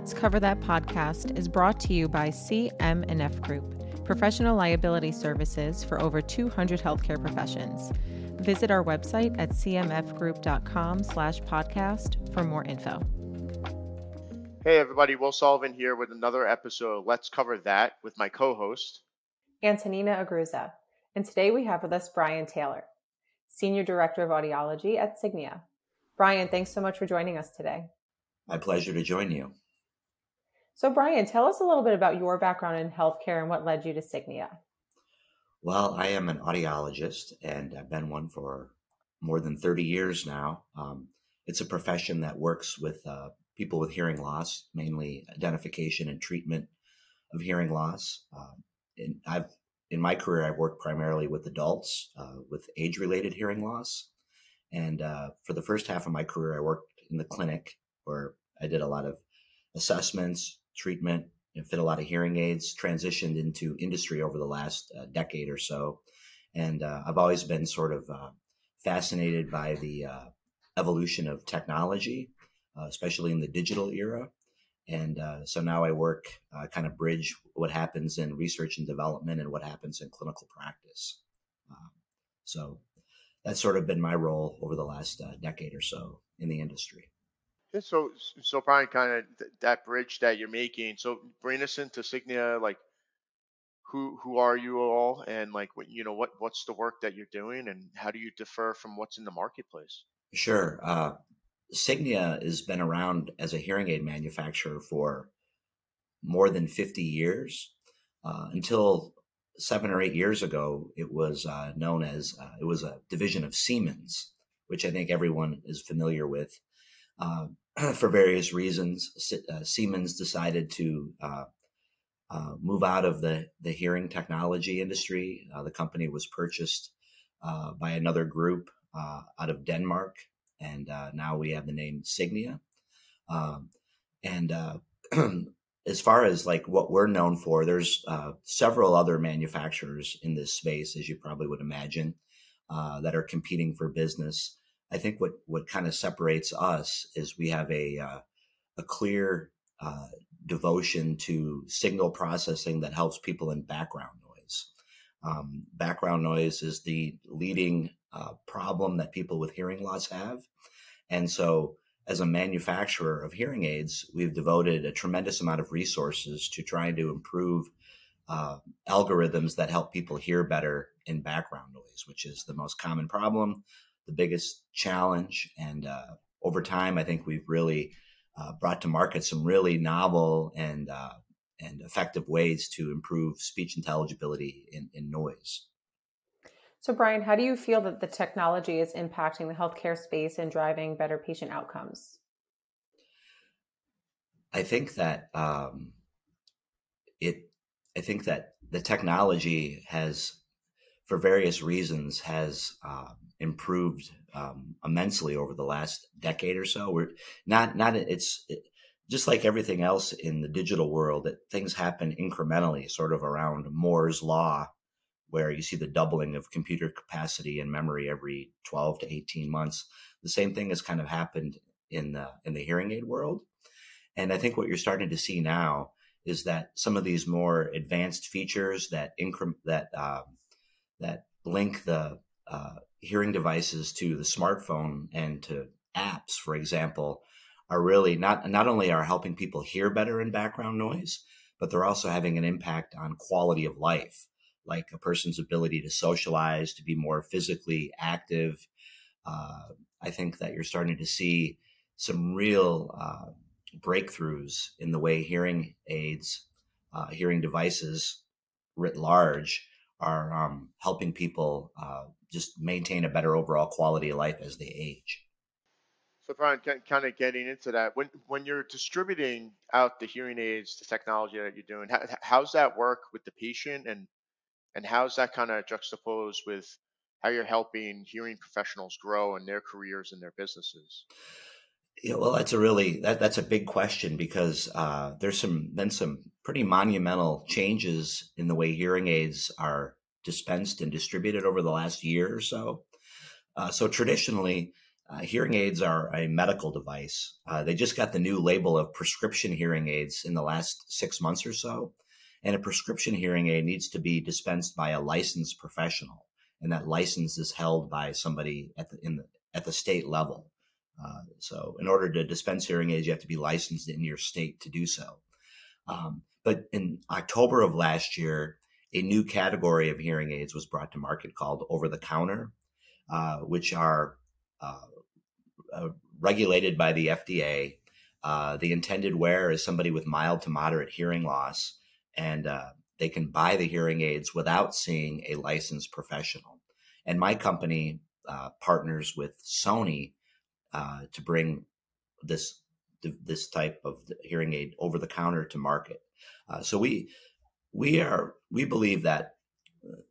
Let's Cover That podcast is brought to you by CM&F Group, professional liability services for over 200 healthcare professions. Visit our website at cmfgroup.com slash podcast for more info. Hey everybody, Will Sullivan here with another episode of Let's Cover That with my co-host Antonina Agruza. And today we have with us Brian Taylor, Senior Director of Audiology at Signia. Brian, thanks so much for joining us today. My pleasure to join you. So, Brian, tell us a little bit about your background in healthcare and what led you to Signia. Well, I am an audiologist and I've been one for more than 30 years now. Um, it's a profession that works with uh, people with hearing loss, mainly identification and treatment of hearing loss. Um, and I've in my career, I've worked primarily with adults uh, with age related hearing loss. And uh, for the first half of my career, I worked in the clinic where I did a lot of assessments, treatment, and fit a lot of hearing aids, transitioned into industry over the last uh, decade or so. And uh, I've always been sort of uh, fascinated by the uh, evolution of technology, uh, especially in the digital era. And uh, so now I work kind of bridge what happens in research and development and what happens in clinical practice. Um, so that's sort of been my role over the last decade or so in the industry. So so Brian, kind of th- that bridge that you're making. So bring us into Signia, like who who are you all, and like what you know what what's the work that you're doing, and how do you differ from what's in the marketplace? Sure. Uh, Signia has been around as a hearing aid manufacturer for more than 50 years. Uh, until seven or eight years ago, it was uh, known as uh, it was a division of Siemens, which I think everyone is familiar with. Uh, for various reasons, uh, Siemens decided to uh, uh, move out of the, the hearing technology industry. Uh, the company was purchased uh, by another group out of Denmark, and now we have the name Signia. Um, and as far as like what we're known for, there's several other manufacturers in this space, as you probably would imagine, that are competing for business. I think what what kind of separates us is we have a uh, a clear uh, devotion to signal processing that helps people in background noise. Um, background noise is the leading uh, problem that people with hearing loss have, and so as a manufacturer of hearing aids, we've devoted a tremendous amount of resources to trying to improve uh, algorithms that help people hear better in background noise, which is the most common problem the biggest challenge. And uh, over time, I think we've really uh, brought to market some really novel and uh, and effective ways to improve speech intelligibility in, in noise. So, Brian, how do you feel that the technology is impacting the healthcare space and driving better patient outcomes? I think that um, it. I think that the technology has, for various reasons, has um, improved um, immensely over the last decade or so. We're not not it's it, just like everything else in the digital world that things happen incrementally, sort of around Moore's law, where you see the doubling of computer capacity and memory every 12 to 18 months. The same thing has kind of happened in the in the hearing aid world. And I think what you're starting to see now is that some of these more advanced features that increment that um, that link the uh, hearing devices to the smartphone and to apps, for example, are really not not only are helping people hear better in background noise, but they're also having an impact on quality of life, like a person's ability to socialize, to be more physically active. Uh, I think that you're starting to see some real uh, breakthroughs in the way hearing aids, uh, hearing devices writ large are um, helping people uh, just maintain a better overall quality of life as they age. So, Brian, kind of getting into that, when when you're distributing out the hearing aids, the technology that you're doing, how, how's that work with the patient, and and how's that kind of juxtaposed with how you're helping hearing professionals grow in their careers and their businesses? Yeah, well, that's a really that that's a big question because uh, there's some been some pretty monumental changes in the way hearing aids are dispensed and distributed over the last year or so. Uh, so traditionally, uh, hearing aids are a medical device. Uh, they just got the new label of prescription hearing aids in the last six months or so. And a prescription hearing aid needs to be dispensed by a licensed professional, and that license is held by somebody at the the at the state level. Uh, so, in order to dispense hearing aids, you have to be licensed in your state to do so. Um, but in October of last year, a new category of hearing aids was brought to market called over the counter, uh, which are uh, uh, regulated by the FDA. Uh, the intended wearer is somebody with mild to moderate hearing loss, and uh, they can buy the hearing aids without seeing a licensed professional. And my company uh, partners with Sony to bring this this type of hearing aid over the counter to market. Uh, so we we are we believe that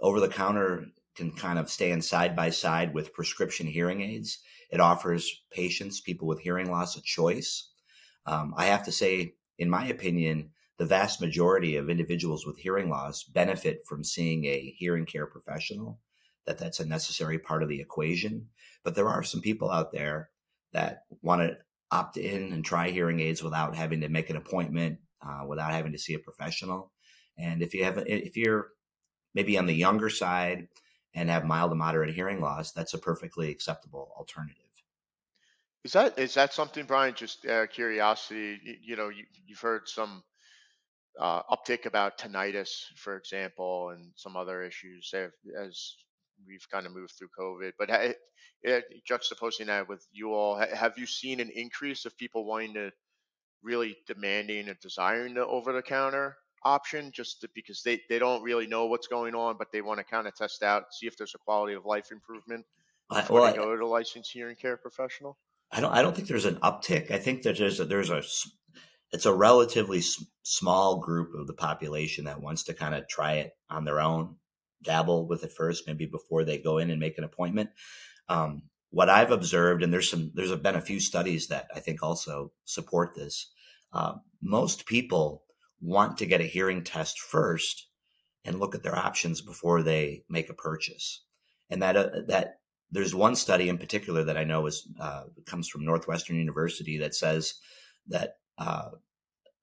over the counter can kind of stand side by side with prescription hearing aids it offers patients, people with hearing loss, a choice. Um, I have to say, in my opinion, the vast majority of individuals with hearing loss benefit from seeing a hearing care professional. That that's a necessary part of the equation. But there are some people out there that want to opt in and try hearing aids without having to make an appointment, uh, without having to see a professional. And if you have, if you're maybe on the younger side and have mild to moderate hearing loss, that's a perfectly acceptable alternative. Is that is that something, Brian? Just uh, curiosity. You, you know, you, you've heard some uh, uptick about tinnitus, for example, and some other issues as we've kind of moved through COVID. But ha- juxtaposing that with you all, have you seen an increase of people wanting to really demanding and desiring the over-the-counter option, just to, because they they don't really know what's going on, but they want to kind of test out, see if there's a quality of life improvement before well, they go to a licensed hearing care professional? I don't I don't think there's an uptick. I think that there's a, there's a it's a relatively small group of the population that wants to kind of try it on their own, dabble with it first, maybe before they go in and make an appointment. Um, what I've observed, and there's some there's been a few studies that I think also support this. Uh, most people want to get a hearing test first and look at their options before they make a purchase, and that uh, that there's one study in particular that I know is uh, comes from Northwestern University that says that uh,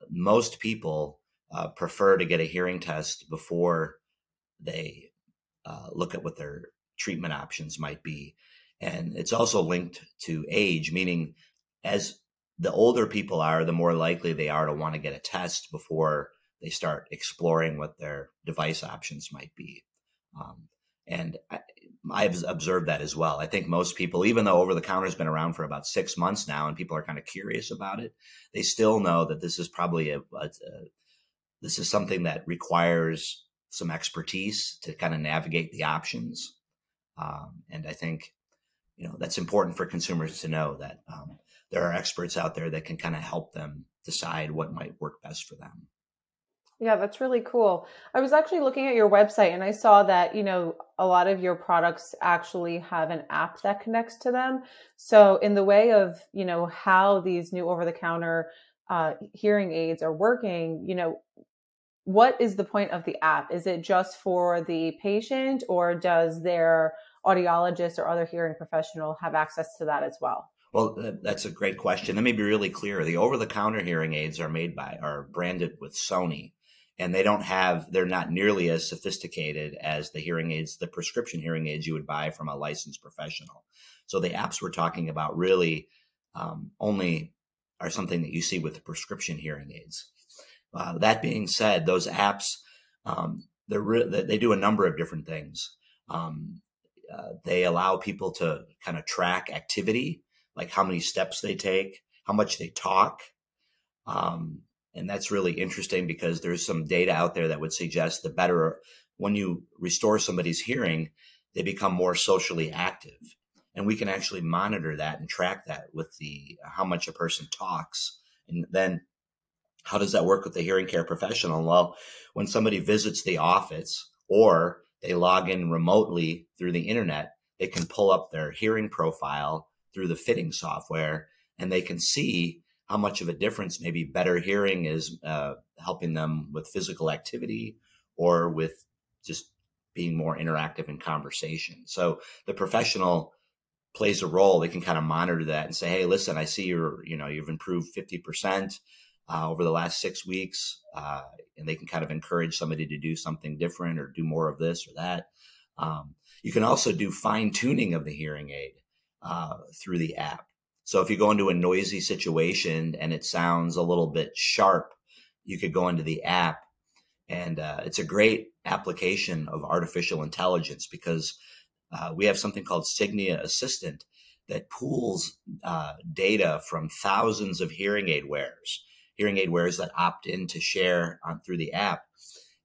most people uh, prefer to get a hearing test before they uh, look at what their treatment options might be, and it's also linked to age, meaning as the older people are, the more likely they are to want to get a test before they start exploring what their device options might be. Um, and I, I've observed that as well. I think most people, even though over the counter has been around for about six months now, and people are kind of curious about it, they still know that this is probably a, a, a this is something that requires some expertise to kind of navigate the options. Um, and I think you know that's important for consumers to know that um, there are experts out there that can kind of help them decide what might work best for them. Yeah, that's really cool. I was actually looking at your website and I saw that, you know, a lot of your products actually have an app that connects to them. So, in the way of, you know, how these new over the counter uh, hearing aids are working, you know, what is the point of the app? Is it just for the patient or does their audiologist or other hearing professional have access to that as well? Well, that's a great question. Let me be really clear. The over the counter hearing aids are made by, are branded with Sony and they don't have they're not nearly as sophisticated as the hearing aids the prescription hearing aids you would buy from a licensed professional so the apps we're talking about really um, only are something that you see with the prescription hearing aids uh, that being said those apps um, re- they do a number of different things um, uh, they allow people to kind of track activity like how many steps they take how much they talk um, and that's really interesting because there's some data out there that would suggest the better when you restore somebody's hearing, they become more socially active. And we can actually monitor that and track that with the how much a person talks. And then how does that work with the hearing care professional? Well, when somebody visits the office or they log in remotely through the internet, they can pull up their hearing profile through the fitting software and they can see how much of a difference maybe better hearing is uh, helping them with physical activity or with just being more interactive in conversation. So the professional plays a role, they can kind of monitor that and say, "Hey, listen, I see you're, you know, you've improved fifty percent uh, over the last six weeks," uh, and they can kind of encourage somebody to do something different or do more of this or that. Um, you can also do fine tuning of the hearing aid uh, through the app. So if you go into a noisy situation and it sounds a little bit sharp, you could go into the app, and uh, it's a great application of artificial intelligence because uh, we have something called Signia Assistant that pools uh, data from thousands of hearing aid wearers, hearing aid wearers that opt in to share on through the app.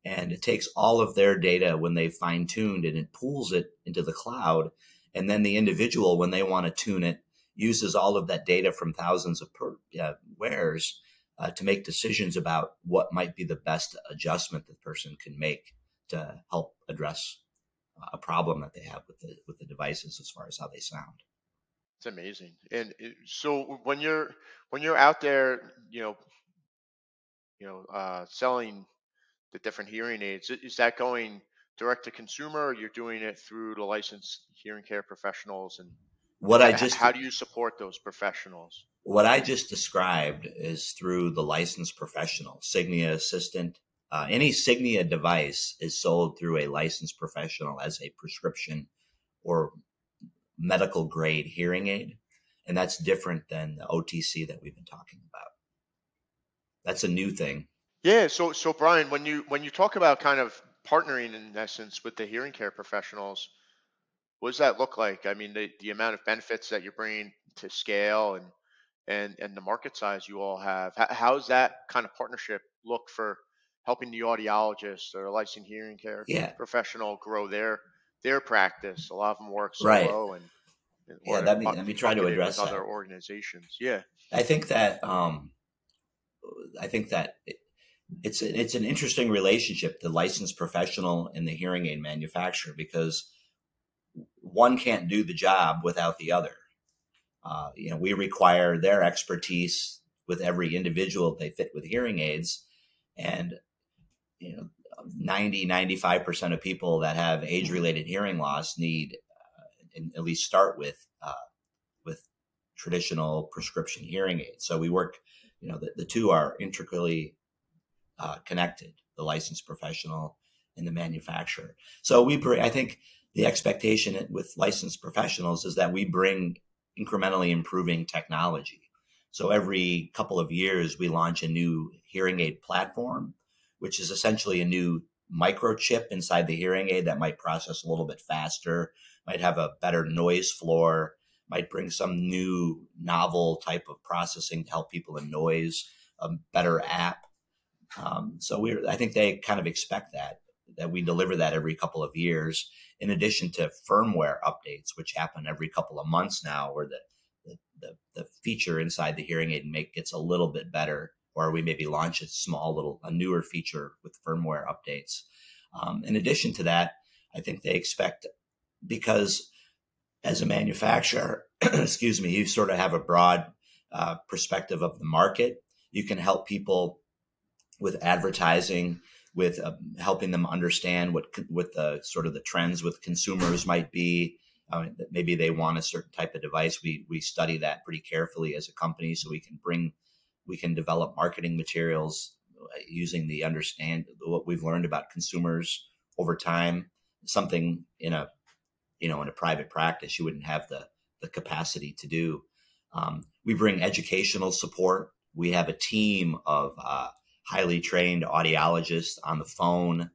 And it takes all of their data when they fine tuned and it pools it into the cloud. And then the individual, when they want to tune it, uses all of that data from thousands of per, uh, wearers uh, to make decisions about what might be the best adjustment the person can make to help address a problem that they have with the with the devices as far as how they sound. It's amazing. And so when you're when you're out there, you know, you know, uh, selling the different hearing aids, is that going direct to consumer, or you're doing it through the licensed hearing care professionals? And what I just how do you support those professionals? What I just described is through the licensed professional, Signia Assistant, uh, any Signia device is sold through a licensed professional as a prescription or medical grade hearing aid. And that's different than the OTC that we've been talking about. That's a new thing. Yeah. So, so Brian, when you when you talk about kind of partnering in essence with the hearing care professionals, what does that look like? I mean, the, the amount of benefits that you're bringing to scale and and and the market size you all have. How, how's that kind of partnership look for helping the audiologist or licensed hearing care yeah. professional grow their their practice. A lot of them work solo right. and, and yeah. Let me let me try to address other organizations. Yeah, I think that um, I think that it, it's a, it's an interesting relationship, the licensed professional and the hearing aid manufacturer, because one can't do the job without the other. Uh, you know, we require their expertise with every individual they fit with hearing aids, and you know 90 95% of people that have age related hearing loss need uh, at least start with uh, with traditional prescription hearing aids so we work you know the, the two are intricately uh, connected the licensed professional and the manufacturer so we bring i think the expectation with licensed professionals is that we bring incrementally improving technology so every couple of years we launch a new hearing aid platform which is essentially a new microchip inside the hearing aid that might process a little bit faster, might have a better noise floor, might bring some new novel type of processing to help people in noise, a better app. Um, so we, I think they kind of expect that that we deliver that every couple of years, in addition to firmware updates, which happen every couple of months now, where the the, the, the feature inside the hearing aid make gets a little bit better or we maybe launch a small little a newer feature with firmware updates. Um, in addition to that, I think they expect because as a manufacturer, excuse me, you sort of have a broad uh, perspective of the market. You can help people with advertising, with uh, helping them understand what what the sort of the trends with consumers might be. Uh, maybe they want a certain type of device. We we study that pretty carefully as a company, so we can bring we can develop marketing materials uh, using the understand what we've learned about consumers over time something in a you know in a private practice you wouldn't have the the capacity to do um, we bring educational support we have a team of uh, highly trained audiologists on the phone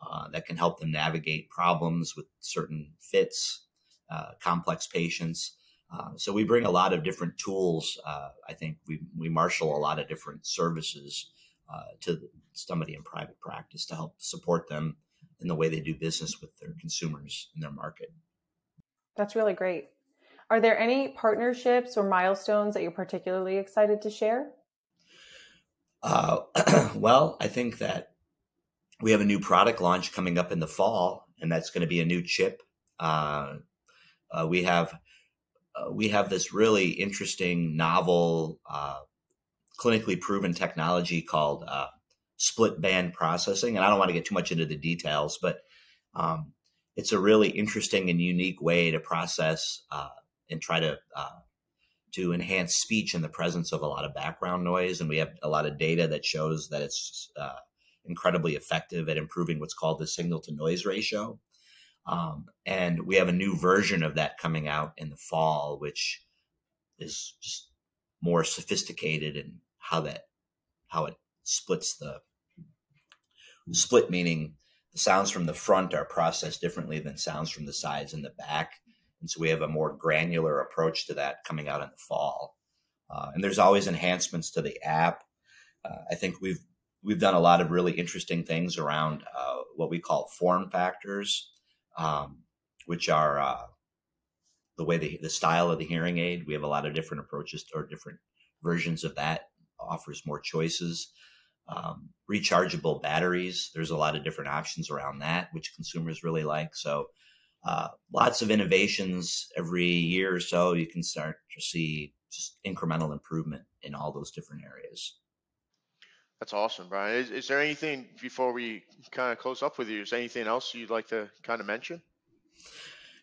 uh, that can help them navigate problems with certain fits uh, complex patients uh, so we bring a lot of different tools. Uh, I think we we marshal a lot of different services uh, to somebody in private practice to help support them in the way they do business with their consumers in their market. That's really great. Are there any partnerships or milestones that you're particularly excited to share? Uh, well, I think that we have a new product launch coming up in the fall, and that's going to be a new chip. Uh, we have uh, we have this really interesting, novel, uh, clinically proven technology called uh, split band processing. And I don't want to get too much into the details, but um, it's a really interesting and unique way to process uh, and try to uh, to enhance speech in the presence of a lot of background noise. And we have a lot of data that shows that it's uh, incredibly effective at improving what's called the signal to noise ratio. Um, and we have a new version of that coming out in the fall, which is just more sophisticated in how that how it splits the split meaning the sounds from the front are processed differently than sounds from the sides and the back and so we have a more granular approach to that coming out in the fall. Uh, and there's always enhancements to the app. Uh, I think we've we've done a lot of really interesting things around uh, what we call form factors, um, which are uh, the way the, the style of the hearing aid. We have a lot of different approaches or different versions of that. Offers more choices. Um, rechargeable batteries. There's a lot of different options around that, which consumers really like. So uh, lots of innovations every year or so. You can start to see just incremental improvement in all those different areas. That's awesome, Brian. Is, is there anything before we kind of close up with you? Is there anything else you'd like to kind of mention?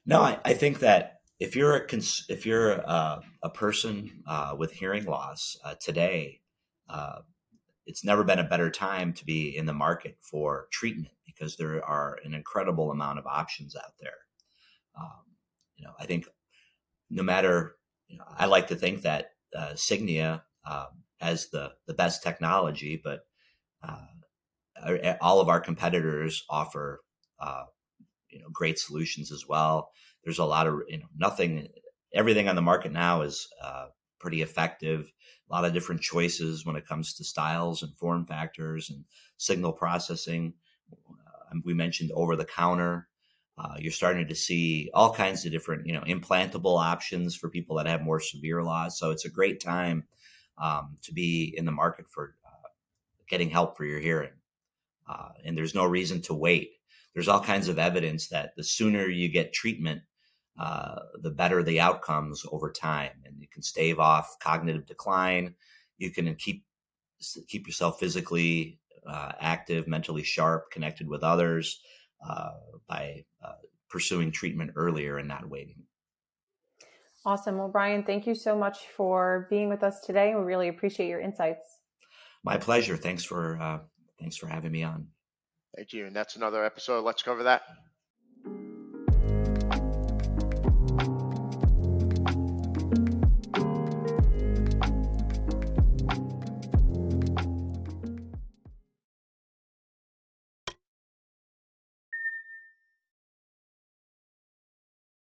No, I, I think that if you're a cons- if you're a, a person uh, with hearing loss uh, today, uh, it's never been a better time to be in the market for treatment because there are an incredible amount of options out there. Um, you know, I think no matter, you know, I like to think that uh, Signia um, has the the best technology, but uh, all of our competitors offer uh, you know great solutions as well. There's a lot of you know nothing, everything on the market now is uh, pretty effective. A lot of different choices when it comes to styles and form factors and signal processing. Uh, we mentioned over the counter uh, you're starting to see all kinds of different, you know, implantable options for people that have more severe loss. So it's a great time um, to be in the market for uh, getting help for your hearing. Uh, and there's no reason to wait. There's all kinds of evidence that the sooner you get treatment, uh, the better the outcomes over time, and you can stave off cognitive decline. You can keep keep yourself physically uh, active, mentally sharp, connected with others by uh, pursuing treatment earlier and not waiting. Awesome. Well, Brian, thank you so much for being with us today. We really appreciate your insights. My pleasure. Thanks for uh, thanks for having me on. Thank you. And that's another episode. Let's cover that.